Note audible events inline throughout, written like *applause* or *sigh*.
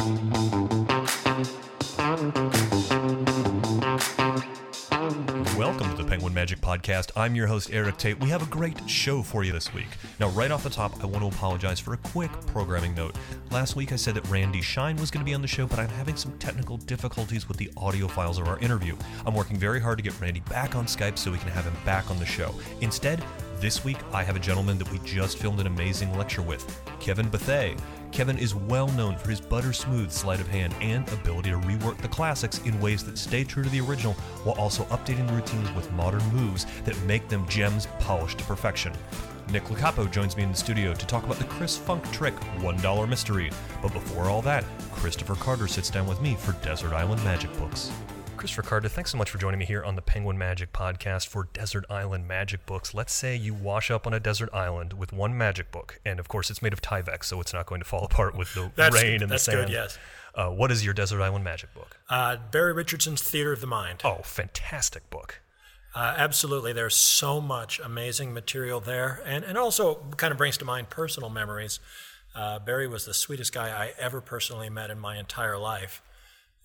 Welcome to the Penguin Magic Podcast. I'm your host, Erik Tait. We have a great show for you this week. Now, right off the top, I want to apologize for a quick programming note. Last week, I said that Randy Shine was going to be on the show, but I'm having some technical difficulties with the audio files of our interview. I'm working very hard to get Randy back on Skype so we can have him back on the show. Instead, this week, I have a gentleman that we just filmed an amazing lecture with, Kevin Bethea. Kevin is well known for his butter smooth sleight of hand and ability to rework the classics in ways that stay true to the original while also updating the routines with modern moves that make them gems polished to perfection. Nick Locapo joins me in the studio to talk about the Chris Funk trick $1 mystery. But before all that, Christopher Carter sits down with me for Desert Island Magic Books. Christopher Carter, thanks so much for joining me here on the Penguin Magic Podcast for Desert Island Magic Books. Let's say you wash up on a desert island with one magic book, and of course it's made of Tyvek, so it's not going to fall *laughs* apart with the rain and the that's sand. good, yes. Uh, what is your Desert Island Magic book? Uh, Barry Richardson's Theater of the Mind. Oh, fantastic book. Uh, absolutely. There's so much amazing material there. And, and also kind of brings to mind personal memories. Uh, Barry was the sweetest guy I ever personally met in my entire life.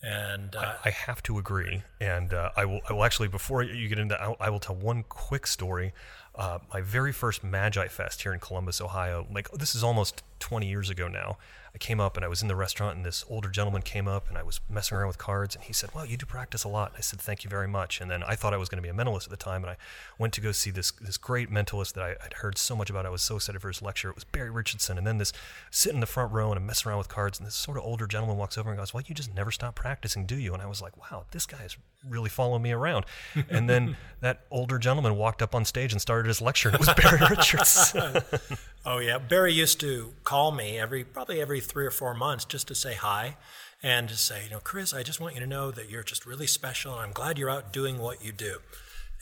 And uh, I have to agree, and uh, I will. I will actually. Before you get into, that, I will- I will tell one quick story. Uh, my very first Magi Fest here in Columbus, Ohio. Like this is almost 20 years ago now. I came up and I was in the restaurant, and this older gentleman came up, and I was messing around with cards, and he said, "Well, you do practice a lot." I said, "Thank you very much." And then I thought I was going to be a mentalist at the time, and I went to go see this this great mentalist that I, I'd heard so much about. I was so excited for his lecture. It was Barry Richardson, and then this sit in the front row and I'm messing around with cards, and this sort of older gentleman walks over and goes, "Well, you just never stop practicing, do you?" And I was like, "Wow, this guy is really following me around." *laughs* And then that older gentleman walked up on stage and started his lecture, and it was Barry *laughs* Richardson. *laughs* Oh yeah, Barry used to call me every probably every three or four months just to say hi, and to say, you know, Chris, I just want you to know that you're just really special, and I'm glad you're out doing what you do.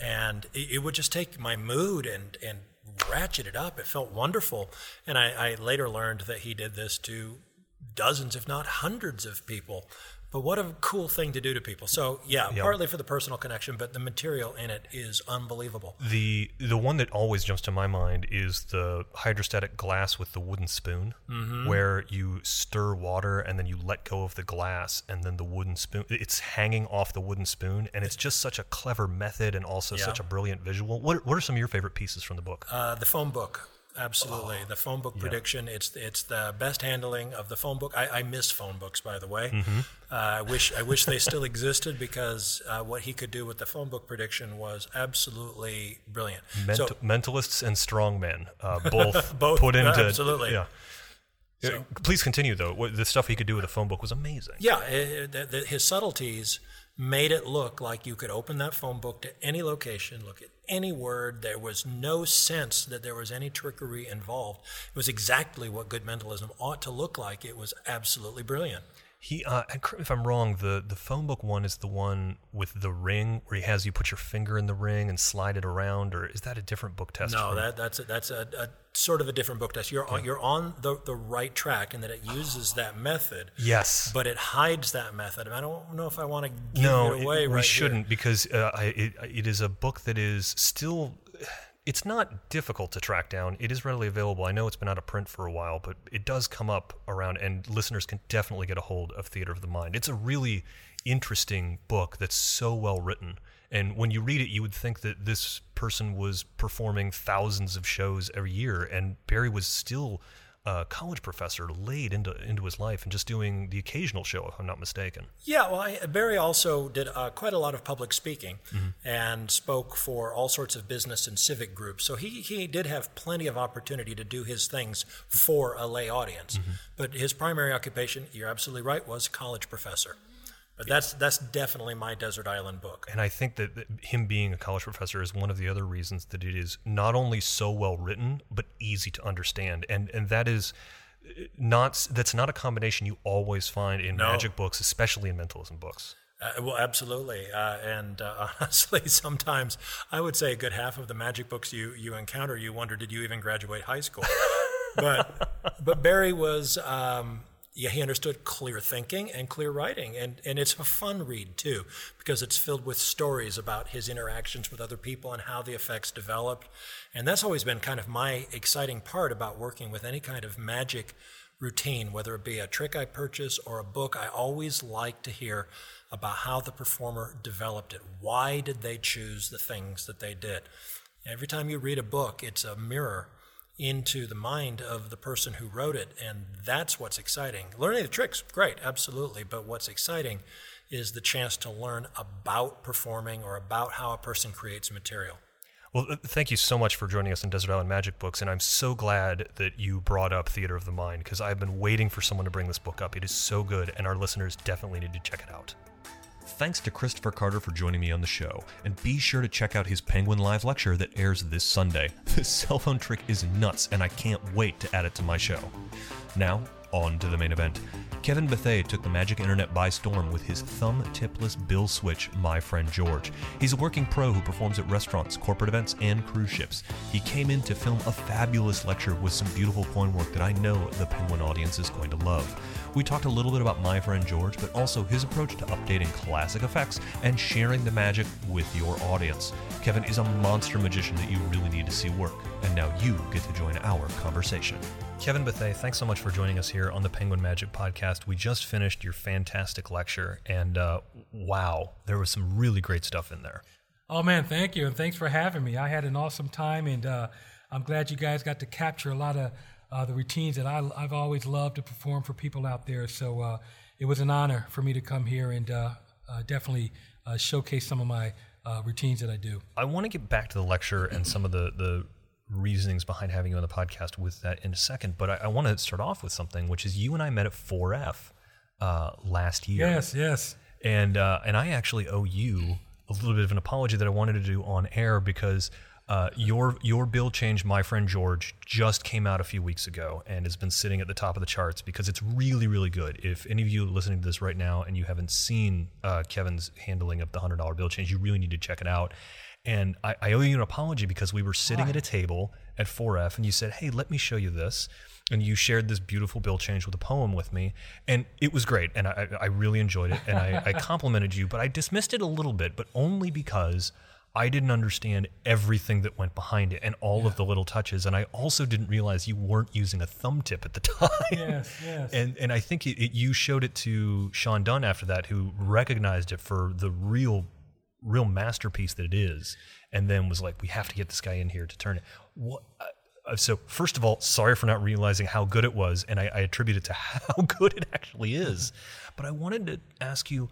And it, it would just take my mood and and ratchet it up. It felt wonderful, and I, I later learned that he did this to dozens, if not hundreds, of people. But what a cool thing to do to people. So yeah, partly for the personal connection, but the material in it is unbelievable. the the one that always jumps to my mind is the hydrostatic glass with the wooden spoon, Mm-hmm. where you stir water and then you let go of the glass, and then the wooden spoon it's hanging off the wooden spoon, and it's just such a clever method and also Yeah. such a brilliant visual. What what are some of your favorite pieces from the book? Uh, the phone book, absolutely. Oh, the phone book prediction. It's it's the best handling of the phone book. I, I miss phone books, by the way. Mm-hmm. Uh, I wish I wish they still *laughs* existed because uh, what he could do with the phone book prediction was absolutely brilliant. Ment- so mentalists and strongmen, uh, *laughs* both, Both, put into absolutely. Yeah. Yeah, Please continue though. The stuff he could do with a phone book was amazing. yeah, it, the, the, his subtleties made it look like you could open that phone book to any location, look at any word. There was no sense that there was any trickery involved. It was exactly what good mentalism ought to look like. It was absolutely brilliant. He, uh, and correct me if I'm wrong, the, the phone book one is the one with the ring where he has you put your finger in the ring and slide it around, or is that a different book test? No, that, that's a, that's a, a sort of a different book test. You're on, you're on the, the right track in that it uses that method, yes. but it hides that method. I don't know if I want to give no, it it- away. we shouldn't because uh, I, it, it is a book that is still. It's not difficult to track down. It is readily available. I know it's been out of print for a while, but it does come up around, and listeners can definitely get a hold of Theater of the Mind. It's a really interesting book that's so well written. And when you read it, you would think that this person was performing thousands of shows every year, and Barry was still a college professor laid into into his life and just doing the occasional show, if I'm not mistaken. Yeah, well, I, Barry also did uh, quite a lot of public speaking Mm-hmm. and spoke for all sorts of business and civic groups. So he, he did have plenty of opportunity to do his things for a lay audience. Mm-hmm. But his primary occupation, you're absolutely right, was college professor. But that's that's definitely my desert island book. And I think that that him being a college professor is one of the other reasons that it is not only so well written but easy to understand. And and that is uh, not that's not a combination you always find in No. magic books, especially in mentalism books. Uh, well, absolutely. Uh, and uh, *laughs* honestly, sometimes I would say a good half of the magic books you, you encounter, you wonder, did you even graduate high school? *laughs* but but Barry was, um, yeah, he understood clear thinking and clear writing, and and it's a fun read too because it's filled with stories about his interactions with other people and how the effects developed, and that's always been kind of my exciting part about working with any kind of magic routine, whether it be a trick I purchase or a book, I always like to hear about how the performer developed it. Why did they choose the things that they did? Every time you read a book, it's a mirror into the mind of the person who wrote it, and that's what's exciting. Learning the tricks, great, absolutely, but what's exciting is the chance to learn about performing or about how a person creates material. Well, uh, thank you so much for joining us in Desert Island Magic Books, and I'm so glad that you brought up Theater of the Mind because I've been waiting for someone to bring this book up. It is so good, and our listeners definitely need to check it out. Thanks to Christopher Carter for joining me on the show, and be sure to check out his Penguin Live lecture that airs this Sunday. *laughs* This cell phone trick is nuts, and I can't wait to add it to my show. Now, on to the main event. Kevin Bethea took the magic internet by storm with his thumb tipless bill switch, My Friend George. He's a working pro who performs at restaurants, corporate events, and cruise ships. He came in to film a fabulous lecture with some beautiful coin work that I know the Penguin audience is going to love. We talked a little bit about My Friend George, but also his approach to updating classic effects and sharing the magic with your audience. Kevin is a monster magician that you really need to see work, and now you get to join our conversation. Kevin Bethea, thanks so much for joining us here on the Penguin Magic Podcast. We just finished your fantastic lecture, and uh, wow, there was some really great stuff in there. Oh man, thank you, and thanks for having me. I had an awesome time, and uh, I'm glad you guys got to capture a lot of uh, the routines that I, have always loved to perform for people out there. So uh, it was an honor for me to come here and uh, uh, definitely showcase some of my routines that I do. I want to get back to the lecture and some of the the reasonings behind having you on the podcast with that in a second. But I, I want to start off with something, which is you and I met at 4F uh, last year. Yes, yes. And uh, and I actually owe you a little bit of an apology that I wanted to do on air because uh, your your bill change, my friend George, just came out a few weeks ago and has been sitting at the top of the charts because it's really really good. If any of you listening to this right now and you haven't seen uh, Kevin's handling of the hundred dollar bill change, you really need to check it out. And I, I owe you an apology because we were sitting Why? at a table at 4F and you said, Hey, let me show you this. And you shared this beautiful bill change with a poem with me. And it was great. And I, I really enjoyed it. And I, I complimented you, but I dismissed it a little bit, but only because I didn't understand everything that went behind it and all yeah. of the little touches. And I also didn't realize you weren't using a thumb tip at the *laughs* time. Yes, yes. and and I think it, it, you showed it to Sean Dunn after that, who recognized it for the real real masterpiece that it is, and then was like, we have to get this guy in here to turn it. What? Uh, uh so first of all, sorry for not realizing how good it was, and I, I attribute it to *laughs* how good it actually is. *laughs* but I wanted to ask you,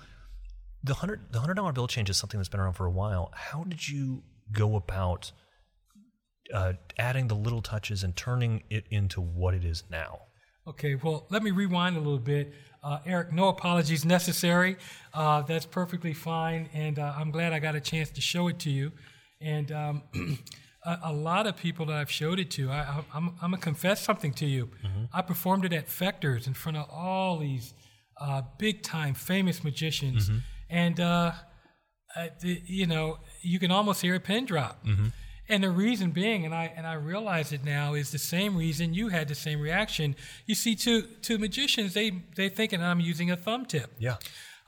the hundred the hundred dollar bill change is something that's been around for a while. How did you go about uh, adding the little touches and turning it into what it is now? Okay, well, let me rewind a little bit. Uh, Erik, no apologies necessary. Uh, that's perfectly fine, and uh, I'm glad I got a chance to show it to you. And um, *clears throat* a, a, lot of people that I've showed it to, I, am going to confess something to you. Mm-hmm. I performed it at Fechter's in front of all these uh, big time famous magicians, mm-hmm. And uh, the, you know, you can almost hear a pin drop. Mm-hmm. And the reason being, and I and I realize it now, is the same reason you had the same reaction. You see, to to magicians, they they thinking I'm using a thumb tip. Yeah.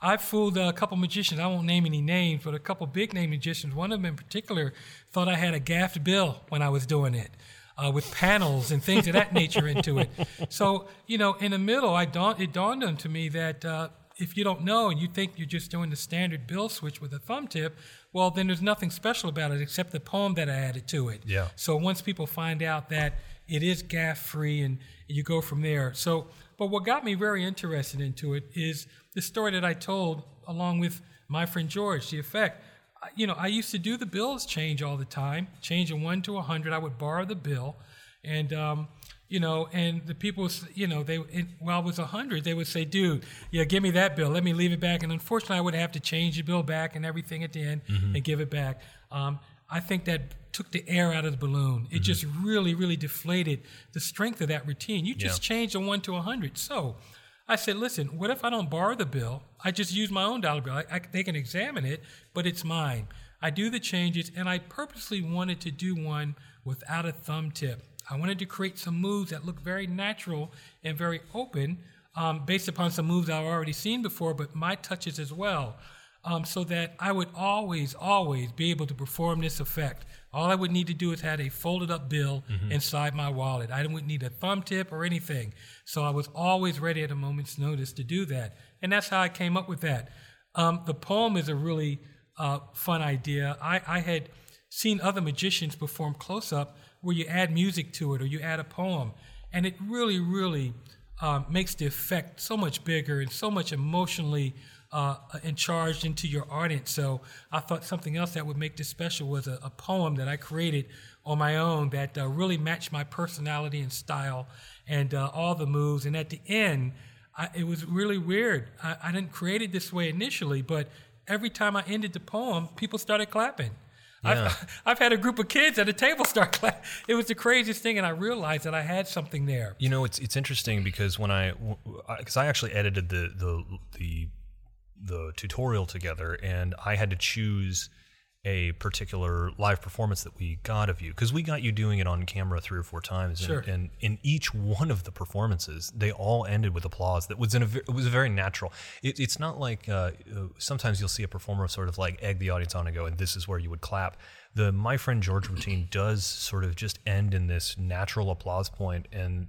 I fooled a couple magicians. I won't name any names, but a couple big name magicians. One of them in particular thought I had a gaffed bill when I was doing it, uh, with panels and things of that nature into it. *laughs* So you know, in the middle, I dawned, it dawned on to me that uh, if you don't know and you think you're just doing the standard bill switch with a thumb tip, well, then there's nothing special about it except the poem that I added to it. Yeah. So once people find out that it is gaff free and you go from there. So, but what got me very interested into it is the story that I told along with my friend George, the effect. You know, I used to do the bills change all the time, change a one to a hundred. I would borrow the bill, and um, you know, and the people, you know, they it, while it was a hundred, they would say, "Dude, yeah, give me that bill. Let me leave it back." And unfortunately, I would have to change the bill back and everything at the end mm-hmm. and give it back. Um, I think that took the air out of the balloon. It mm-hmm. just really, really deflated the strength of that routine. You just yeah. changed a one to a hundred. So I said, "Listen, what if I don't borrow the bill? I just use my own dollar bill. I, I, they can examine it, but it's mine. I do the changes, and I purposely wanted to do one without a thumb tip." I wanted to create some moves that look very natural and very open um, based upon some moves I've already seen before, but my touches as well. um, so that I would always, always be able to perform this effect. All I would need to do is have a folded up bill inside my wallet. I wouldn't need a thumb tip or anything. So I was always ready at a moment's notice to do that. And that's how I came up with that. Um, the poem is a really uh, fun idea. I, I had seen other magicians perform close up where you add music to it or you add a poem. And it really, really um, makes the effect so much bigger and so much emotionally uh, and charged into your audience. So I thought something else that would make this special was a, a poem that I created on my own that uh, really matched my personality and style and uh, all the moves. And at the end, I, it was really weird. I, I didn't create it this way initially, but every time I ended the poem, people started clapping. Yeah. I've, *laughs* I've had a group of kids at a table start *laughs* class. It was the craziest thing, and I realized that I had something there. You know, it's it's interesting because when I because I actually edited the the the the tutorial together, and I had to choose a particular live performance that we got of you because we got you doing it on camera three or four times, and, Sure. and in each one of the performances, they all ended with applause. That was in a it was very natural. It, it's not like uh, uh, sometimes you'll see a performer sort of like egg the audience on and go, and this is where you would clap. The my friend George routine *clears throat* does sort of just end in this natural applause point, and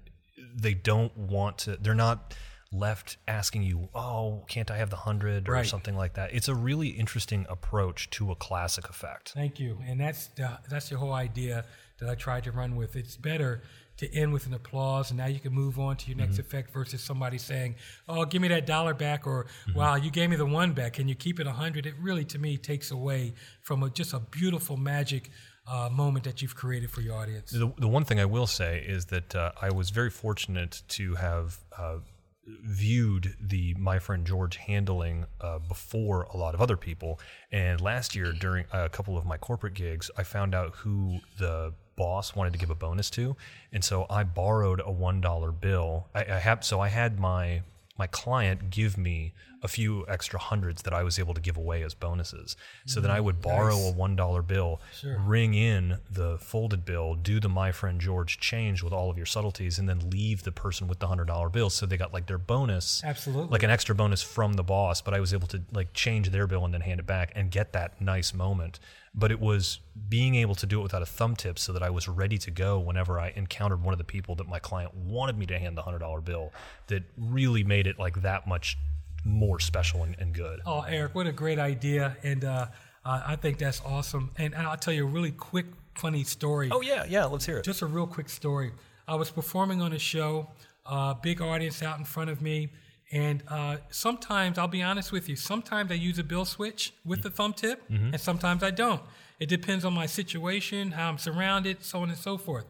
they don't want to. They're not left asking you, "Oh, can't I have the hundred or Right. something like that?" It's a really interesting approach to a classic effect. Thank you, and that's the, that's the whole idea that I tried to run with. It's better to end with an applause, and now you can move on to your next effect versus somebody saying, "Oh, give me that dollar back," or "Wow, you gave me the one back. Can you keep it a hundred? It really, to me, takes away from a, just a beautiful magic uh, moment that you've created for your audience. The, the one thing I will say is that uh, I was very fortunate to have uh, viewed the my friend George handling uh, before a lot of other people. And last year, during a couple of my corporate gigs, I found out who the boss wanted to give a bonus to, and so I borrowed a one dollar bill. I, I have so I had my my client give me a few extra hundreds that I was able to give away as bonuses. So then I mm, would borrow a one dollar bill, ring in the folded bill, do the my friend George change with all of your subtleties, and then leave the person with the hundred dollar bill. So they got like their bonus, Absolutely. like an extra bonus from the boss. But I was able to like change their bill and then hand it back and get that nice moment. But it was being able to do it without a thumb tip so that I was ready to go whenever I encountered one of the people that my client wanted me to hand the hundred dollar bill that really made it like that much more special and, and good. Oh, Erik, what a great idea, and uh, uh, I think that's awesome. And I'll tell you a really quick, funny story. Oh yeah, yeah, let's hear it. Just a real quick story. I was performing on a show, uh, big audience out in front of me, and uh, sometimes I'll be honest with you. Sometimes I use a bill switch with the thumb tip, and sometimes I don't. It depends on my situation, how I'm surrounded, so on and so forth.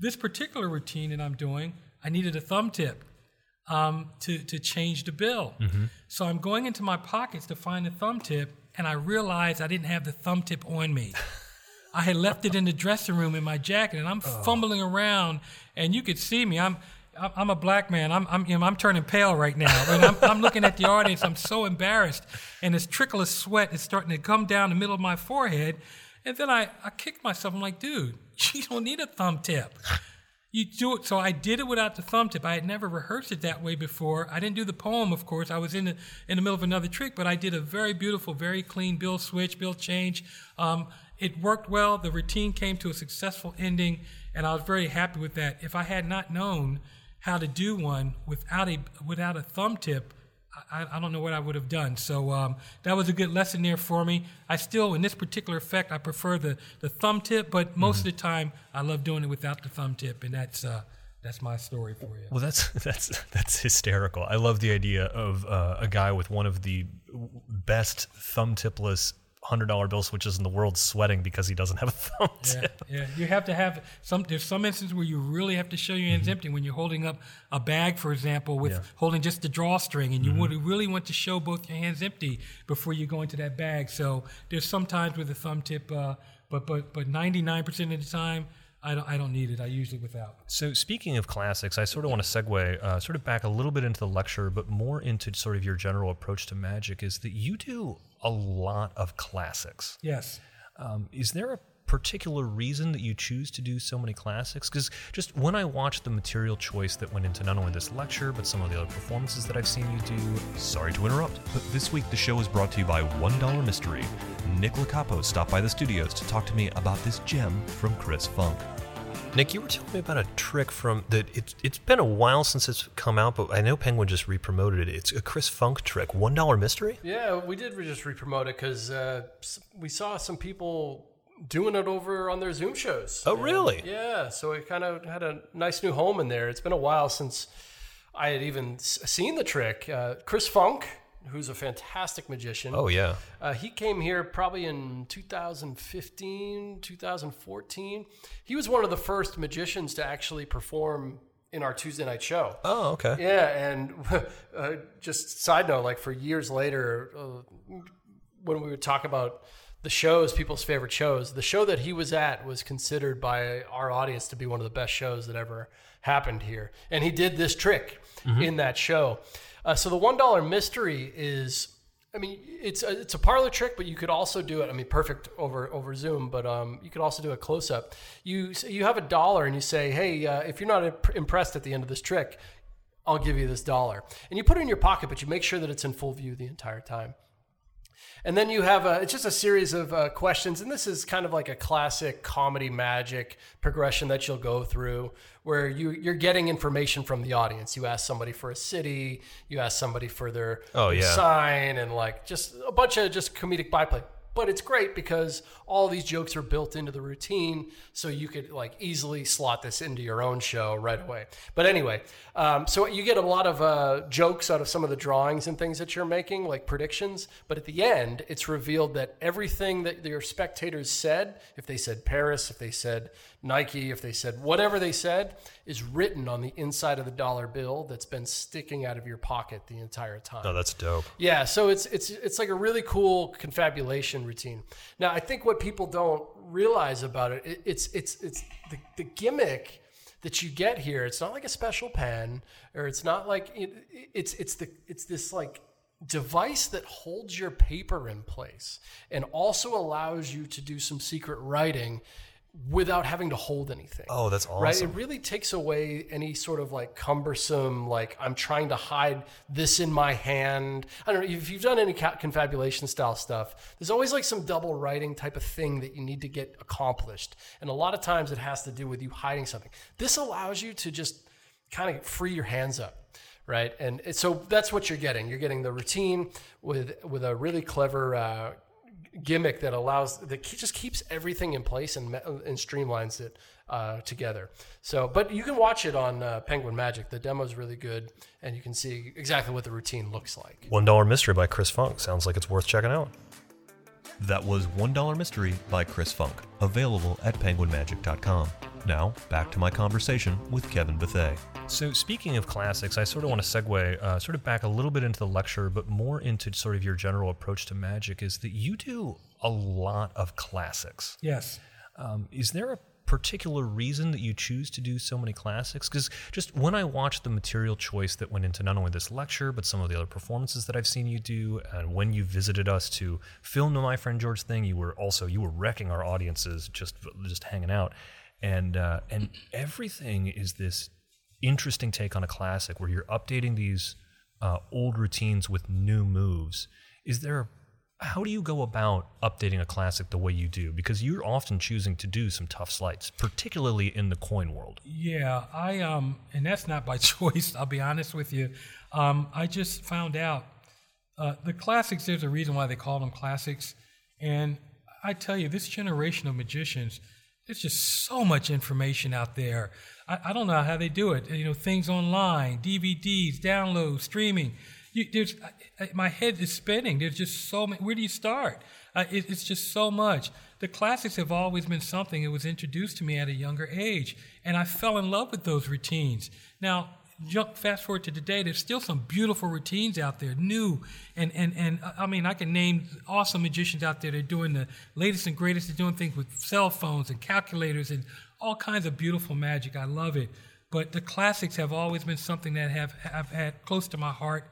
This particular routine that I'm doing, I needed a thumb tip um, to to change the bill. So I'm going into my pockets to find the thumb tip, and I realized I didn't have the thumb tip on me. I had left it in the dressing room in my jacket, and I'm fumbling around, and you could see me. I'm I'm I'm a black man. I'm I'm you know, I'm turning pale right now, *laughs* and I'm, I'm looking at the audience. I'm so embarrassed, and this trickle of sweat is starting to come down the middle of my forehead, and then I I kicked myself. I'm like, dude, *laughs* you don't need a thumb tip. You do it. So I did it without the thumb tip. I had never rehearsed it that way before. I didn't do the poem, of course. I was in the in the middle of another trick, but I did a very beautiful, very clean bill switch, bill change. Um, it worked well. The routine came to a successful ending, and I was very happy with that. If I had not known how to do one without a without a thumb tip, I, I don't know what I would have done. So um, that was a good lesson there for me. I still, in this particular effect, I prefer the, the thumb tip, but most of the time, I love doing it without the thumb tip, and that's uh, that's my story for you. Well, that's *laughs* that's that's hysterical. I love the idea of uh, a guy with one of the best thumb tipless hundred dollar bill switches in the world sweating because he doesn't have a *laughs* thumb Yeah, tip. yeah. You have to have some. There's some instances where you really have to show your hands empty when you're holding up a bag, for example, with holding just the drawstring, and you would really want to show both your hands empty before you go into that bag. So there's some times with a thumb tip, uh, but but but 99% of the time, I don't I don't need it. I use it without. So, speaking of classics, I sort of want to segue uh, sort of back a little bit into the lecture, but more into sort of your general approach to magic. Is that you do a lot of classics? Yes. Um, is there a particular reason that you choose to do so many classics? Because just when I watch the material choice that went into not only this lecture, but some of the other performances that I've seen you do, sorry to interrupt, but this week the show is brought to you by $1 Mystery. Nick Locapo stopped by the studios to talk to me about this gem from Chris Funk. Nick, you were telling me about a trick from that. It's it's been a while since it's come out, but I know Penguin just re-promoted it. It's a Chris Funk trick, one dollar mystery. Yeah, we did just re-promote it because uh, we saw some people doing it over on their Zoom shows. Oh, really? Yeah, so it kind of had a nice new home in there. It's been a while since I had even seen the trick. Uh, Chris Funk who's a fantastic magician. Oh yeah. Uh, he came here probably in 2015, 2014. He was one of the first magicians to actually perform in our Tuesday night show. Oh, okay. Yeah, and *laughs* uh, just side note, like for years later, uh, when we would talk about the shows, people's favorite shows, the show that he was at was considered by our audience to be one of the best shows that ever happened here. And he did this trick mm-hmm. in that show. Uh, so the one dollar mystery is, I mean, it's a, it's a parlor trick, but you could also do it. I mean, perfect over over Zoom, but um, you could also do a close up. You you have a dollar and you say, hey, uh, if you're not impressed at the end of this trick, I'll give you this dollar, and you put it in your pocket, but you make sure that it's in full view the entire time. And then you have a, it's just a series of uh, questions. And this is kind of like a classic comedy magic progression that you'll go through where you, you're getting information from the audience. You ask somebody for a city, you ask somebody for their, oh, yeah. sign, and like just a bunch of just comedic byplay but it's great because all these jokes are built into the routine so you could like easily slot this into your own show right away. But anyway um, so you get a lot of uh, jokes out of some of the drawings and things that you're making like predictions. But at the end it's revealed that everything that your spectators said if they said paris if they said nike if they said whatever they said is written on the inside of the dollar bill that's been sticking out of your pocket the entire time. Oh, that's dope. Yeah, so it's it's it's like a really cool confabulation routine. Now, I think what people don't realize about it, it it's it's it's the, the gimmick that you get here. It's not like a special pen, or it's not like it, it's it's the it's this like device that holds your paper in place and also allows you to do some secret writing without having to hold anything. Oh, that's awesome. Right? It really takes away any sort of like cumbersome, like I'm trying to hide this in my hand. I don't know if you've done any confabulation style stuff, there's always like some double writing type of thing that you need to get accomplished. And a lot of times it has to do with you hiding something. This allows you to just kind of free your hands up. Right, and so that's what you're getting. You're getting the routine with with a really clever uh, gimmick that allows that just keeps everything in place and and streamlines it uh, together. So, but you can watch it on uh, Penguin Magic. The demo is really good, and you can see exactly what the routine looks like. One Dollar Mystery by Chris Funk sounds like it's worth checking out. That was One Dollar Mystery by Chris Funk, available at penguinmagic.com. Now, back to my conversation with Kevin Bethea. So, speaking of classics, I sort of want to segue uh, sort of back a little bit into the lecture, but more into sort of your general approach to magic. Is that you do a lot of classics? Yes. Um, is there a particular reason that you choose to do so many classics? Because just when I watch the material choice that went into not only this lecture, but some of the other performances that I've seen you do, and when you visited us to film the My Friend George thing, you were also you were wrecking our audiences just just hanging out and uh, and everything is this interesting take on a classic where you're updating these uh, old routines with new moves. Is there how do you go about updating a classic the way you do? Because you're often choosing to do some tough sleights, particularly in the coin world. Yeah, I um, and that's not by *laughs* choice. I'll be honest with you. Um, I just found out uh, the classics. There's a reason why they call them classics, and I tell you, this generation of magicians there's just so much information out there. I, I, don't know how they do it. You know, things online, DVDs, downloads, streaming. You, there's, I, my head is spinning. There's just so many. Where do you start? Uh, it, it's just so much. The classics have always been something that was introduced to me at a younger age, and I fell in love with those routines. Now, jump fast forward to today, there's still some beautiful routines out there, new and and and I mean I can name awesome magicians out there. They're doing the latest and greatest. They're doing things with cell phones and calculators and all kinds of beautiful magic. I love it. But the classics have always been something that have have had close to my heart,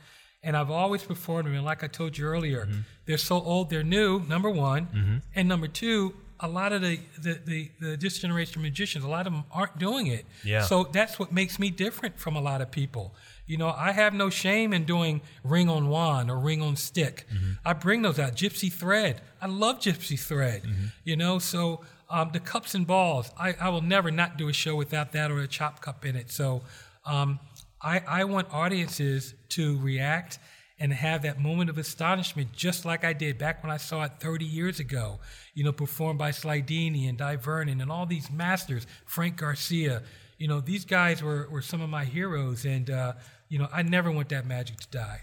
and I've always performed them. And like I told you earlier, mm-hmm. they're so old, they're new. Number one, mm-hmm. and number two, a lot of the, the, the, the this generation magicians, a lot of them aren't doing it. Yeah. So that's what makes me different from a lot of people. You know, I have no shame in doing ring on wand or ring on stick. I bring those out. Gypsy thread. I love gypsy thread. You know, so um, the cups and balls. I, I will never not do a show without that or a chop cup in it. So um, I, I want audiences to react and have that moment of astonishment, just like I did back when I saw it 30 years ago, you know, performed by Slidini and Dai Vernon and all these masters, Frank Garcia. You know, these guys were, were some of my heroes, and, uh, you know, I never want that magic to die.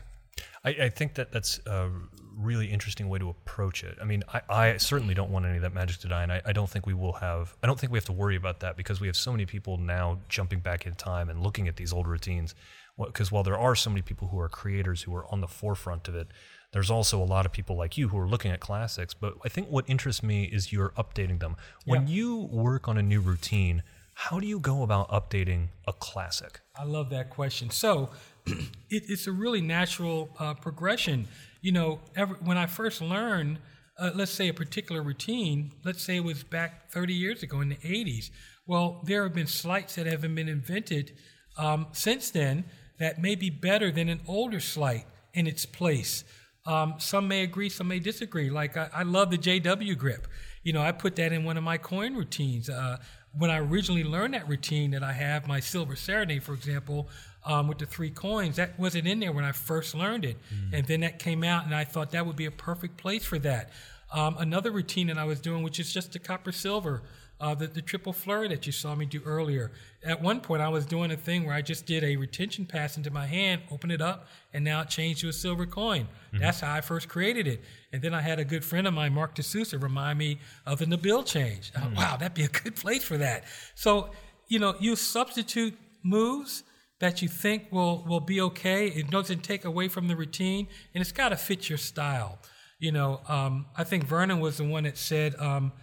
I, I think that that's a really interesting way to approach it. I mean, I, I certainly don't want any of that magic to die, and I, I don't think we will have. I don't think we have to worry about that because we have so many people now jumping back in time and looking at these old routines. Because while there are so many people who are creators who are on the forefront of it, there's also a lot of people like you who are looking at classics. But I think what interests me is you're updating them. When Yeah. you work on a new routine, how do you go about updating a classic? I love that question. So, *clears throat* it, it's a really natural uh, progression. You know, when I first learned, uh, let's say a particular routine, let's say it was back 30 years ago in the 80s. Well, there have been sleights that haven't been invented um, since then that may be better than an older sleight in its place. Um, some may agree, some may disagree. Like I, I love the JW grip. You know, I put that in one of my coin routines. Uh, when I originally learned that routine that I have, my silver serenade, for example, um, with the three coins, that wasn't in there when I first learned it. And then that came out, and I thought that would be a perfect place for that. Um, another routine that I was doing, which is just the copper silver, uh, the, the triple flurry that you saw me do earlier. At one point, I was doing a thing where I just did a retention pass into my hand, open it up, and now it changed to a silver coin. That's how I first created it. And then I had a good friend of mine, Mark D'Souza, remind me of the Nabil change. I thought, wow, that'd be a good place for that. So, you know, you substitute moves that you think will, will be okay. It doesn't take away from the routine, and it's got to fit your style. You know, um, I think Vernon was the one that said um,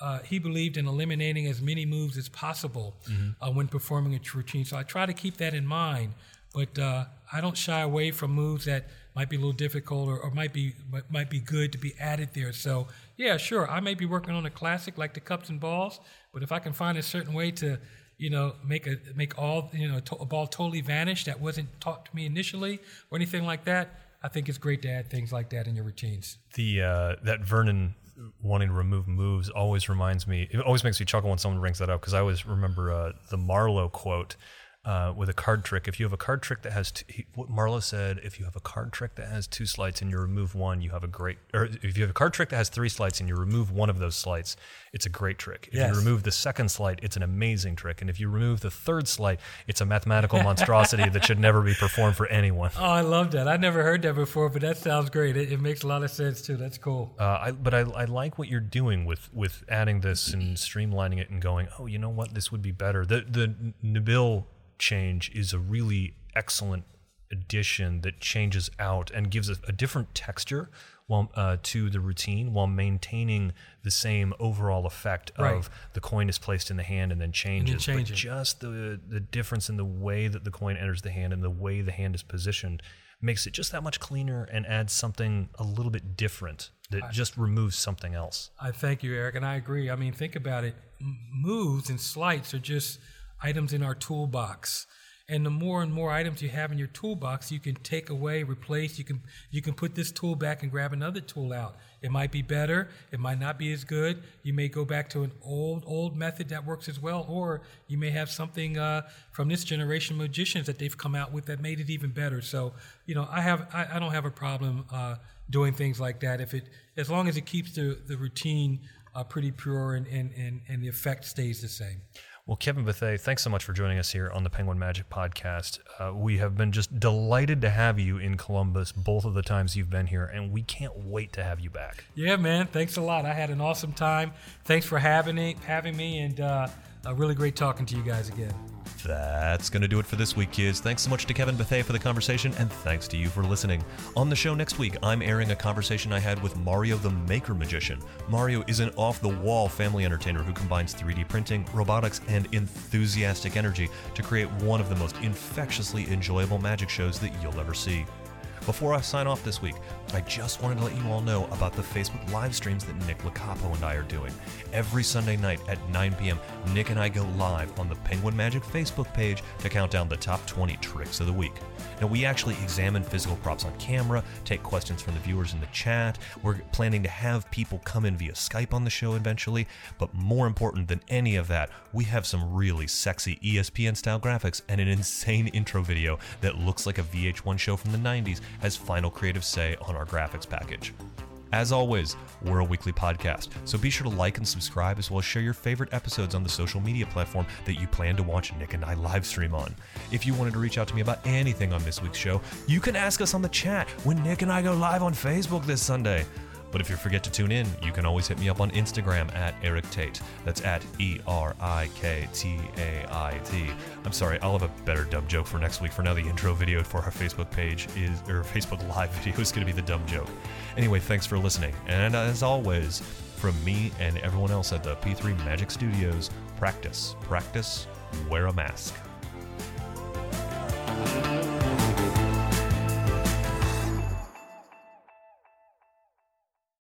uh, he believed in eliminating as many moves as possible uh, when performing a routine. So I try to keep that in mind, but uh, I don't shy away from moves that might be a little difficult or, or might be might be good to be added there. So yeah, sure, I may be working on a classic like the cups and balls, but if I can find a certain way to you know, make a make all you know to, a ball totally vanish that wasn't taught to me initially or anything like that. I think it's great to add things like that in your routines. the uh, that Vernon wanting to remove moves always reminds me. It always makes me chuckle when someone brings that up because I always remember uh, the Marlo quote uh, with a card trick. If you have a card trick that has, t- he, what Marlo said, if you have a card trick that has two sleights and you remove one, you have a great. Or if you have a card trick that has three sleights and you remove one of those sleights, it's a great trick. If Yes. you remove the second sleight, it's an amazing trick. And if you remove the third sleight, it's a mathematical monstrosity that should never be performed for anyone. Oh, I love that. I never heard that before, but that sounds great. It, it makes a lot of sense too. That's cool. Uh, I, but I, I like what you're doing with, with adding this and streamlining it and going, oh, you know what, this would be better. The the Nabil change is a really excellent addition that changes out and gives a, a different texture while uh, to the routine while maintaining the same overall effect Right. of the coin is placed in the hand and then changes. But just the the difference in the way that the coin enters the hand and the way the hand is positioned makes it just that much cleaner and adds something a little bit different that just removes something else. I thank you, Erik, and I agree. I mean, think about it. M- moves and sleights are just items in our toolbox. And the more and more items you have in your toolbox, you can take away, replace. You can you can put this tool back and grab another tool out. It might be better. It might not be as good. You may go back to an old old method that works as well, or you may have something uh, from this generation magicians that they've come out with that made it even better. So you know, I have I, I don't have a problem uh, doing things like that if it as long as it keeps the the routine uh, pretty pure and, and and and the effect stays the same. Well, Kevin Bethea, thanks so much for joining us here on the Penguin Magic Podcast. Uh, we have been just delighted to have you in Columbus both of the times you've been here, and we can't wait to have you back. Yeah, man. Thanks a lot. I had an awesome time. Thanks for having me, having me, and uh, uh, really great talking to you guys again. That's going to do it for this week, kids. Thanks so much to Kevin Bethea for the conversation, and thanks to you for listening. On the show next week, I'm airing a conversation I had with Mario the Maker Magician. Mario is an off the wall family entertainer who combines 3D printing, robotics, and enthusiastic energy to create one of the most infectiously enjoyable magic shows that you'll ever see. Before I sign off this week, I just wanted to let you all know about the Facebook live streams that Nick Locapo and I are doing. Every Sunday night at 9 p.m., Nick and I go live on the Penguin Magic Facebook page to count down the top 20 tricks of the week. Now, we actually examine physical props on camera, take questions from the viewers in the chat. We're planning to have people come in via Skype on the show eventually, but more important than any of that, we have some really sexy ESPN style graphics and an insane *laughs* intro video that looks like a VH1 show from the 90s has final creative say on our graphics package. As always, we're a weekly podcast, so be sure to like and subscribe as well as share your favorite episodes on the social media platform that you plan to watch Nick and I live stream on. If you wanted to reach out to me about anything on this week's show, you can ask us on the chat when Nick and I go live on Facebook this Sunday. But if you forget to tune in, you can always hit me up on Instagram at Erik Tait. That's at E R I K T A I T. I'm sorry, I'll have a better dumb joke for next week. For now, the intro video for our Facebook page is, or Facebook Live *laughs* video is going to be the dumb joke. Anyway, thanks for listening. And as always, from me and everyone else at the P3 Magic Studios, practice, practice, wear a mask.